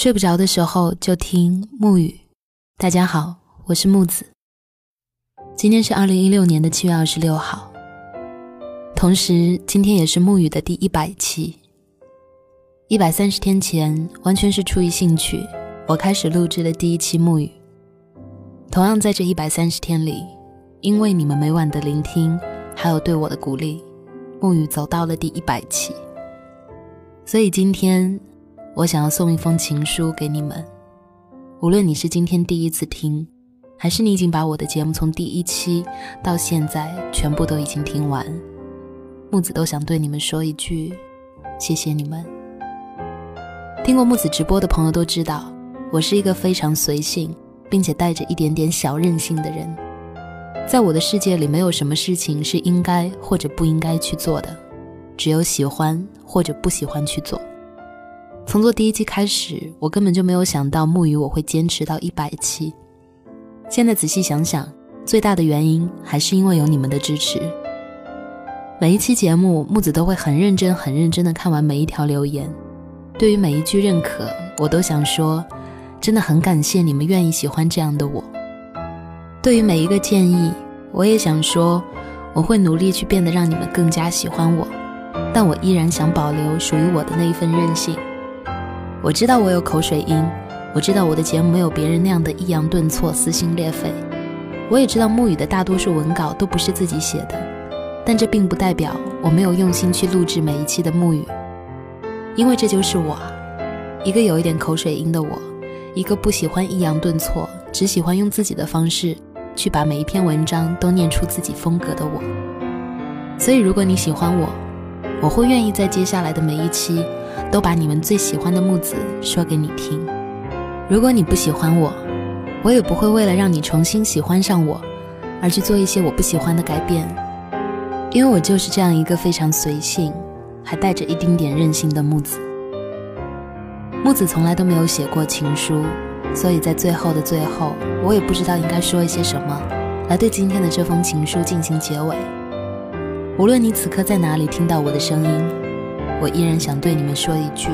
睡不着的时候就听木雨。大家好，我是木子。今天是二零一六年的七月二十六号，同时今天也是木雨的第一百期。一百三十天前，完全是出于兴趣，我开始录制了第一期木雨。同样在这一百三十天里，因为你们每晚的聆听，还有对我的鼓励，木雨走到了第一百期。所以今天。我想要送一封情书给你们，无论你是今天第一次听，还是你已经把我的节目从第一期到现在全部都已经听完，木子都想对你们说一句：谢谢你们。听过木子直播的朋友都知道，我是一个非常随性，并且带着一点点小任性的人，在我的世界里，没有什么事情是应该或者不应该去做的，只有喜欢或者不喜欢去做。从做第一期开始，我根本就没有想到木鱼我会坚持到一百期。现在仔细想想，最大的原因还是因为有你们的支持。每一期节目，木子都会很认真、很认真地看完每一条留言。对于每一句认可，我都想说，真的很感谢你们愿意喜欢这样的我。对于每一个建议，我也想说，我会努力去变得让你们更加喜欢我，但我依然想保留属于我的那一份任性。我知道我有口水音，我知道我的节目没有别人那样的抑扬顿挫、撕心裂肺。我也知道木雨的大多数文稿都不是自己写的，但这并不代表我没有用心去录制每一期的木雨，因为这就是我，一个有一点口水音的我，一个不喜欢抑扬顿挫，只喜欢用自己的方式去把每一篇文章都念出自己风格的我。所以，如果你喜欢我，我会愿意在接下来的每一期。都把你们最喜欢的木子说给你听。如果你不喜欢我，我也不会为了让你重新喜欢上我，而去做一些我不喜欢的改变。因为我就是这样一个非常随性，还带着一丁点任性的木子。木子从来都没有写过情书，所以在最后的最后，我也不知道应该说一些什么，来对今天的这封情书进行结尾。无论你此刻在哪里听到我的声音。我依然想对你们说一句：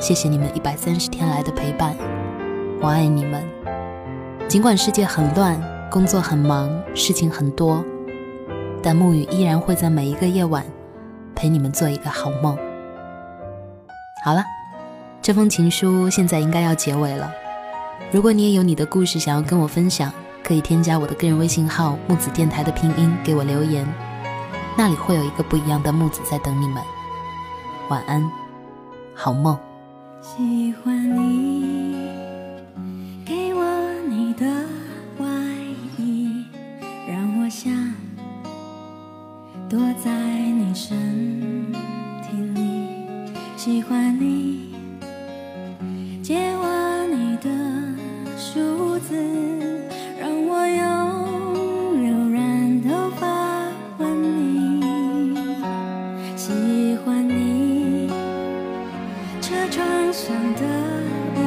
谢谢你们一百三十天来的陪伴，我爱你们。尽管世界很乱，工作很忙，事情很多，但沐雨依然会在每一个夜晚陪你们做一个好梦。好了，这封情书现在应该要结尾了。如果你也有你的故事想要跟我分享，可以添加我的个人微信号“木子电台”的拼音给我留言，那里会有一个不一样的木子在等你们。晚安，好梦。喜欢你给我你的外衣，让我想躲在你身体里。喜欢你借我你的梳子。窗上的雾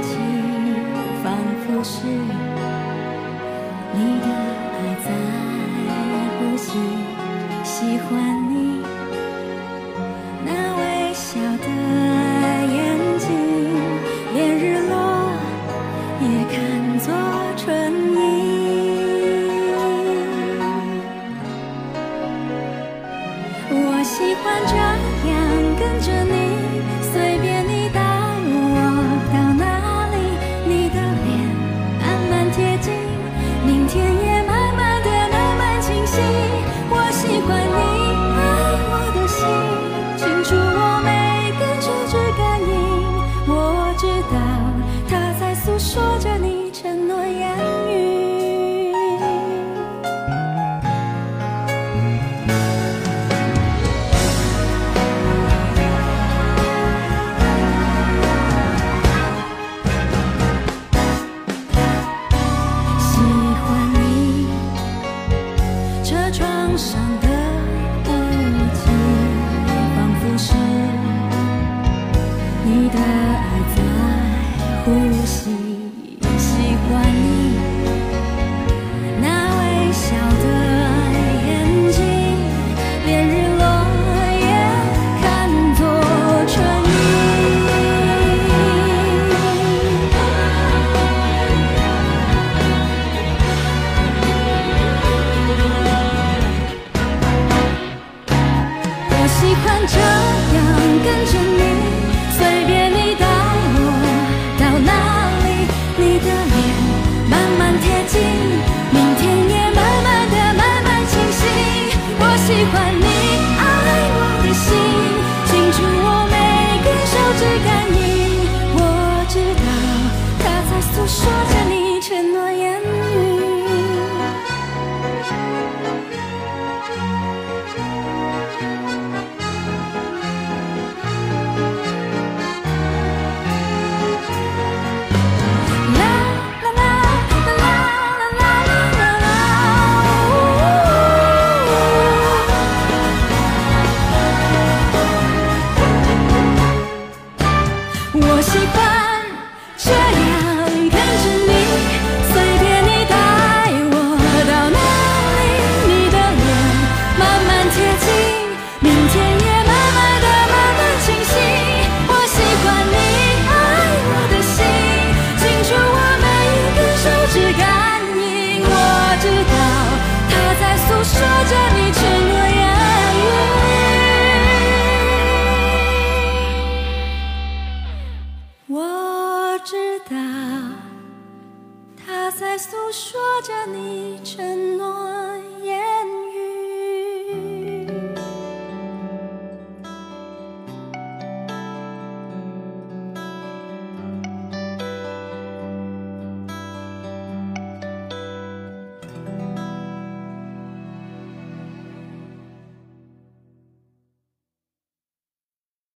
气仿佛是你的爱在呼吸喜欢你那微笑的眼睛连日落也看作唇印我喜欢这样跟着你。说着你承诺言他在诉说着你承诺言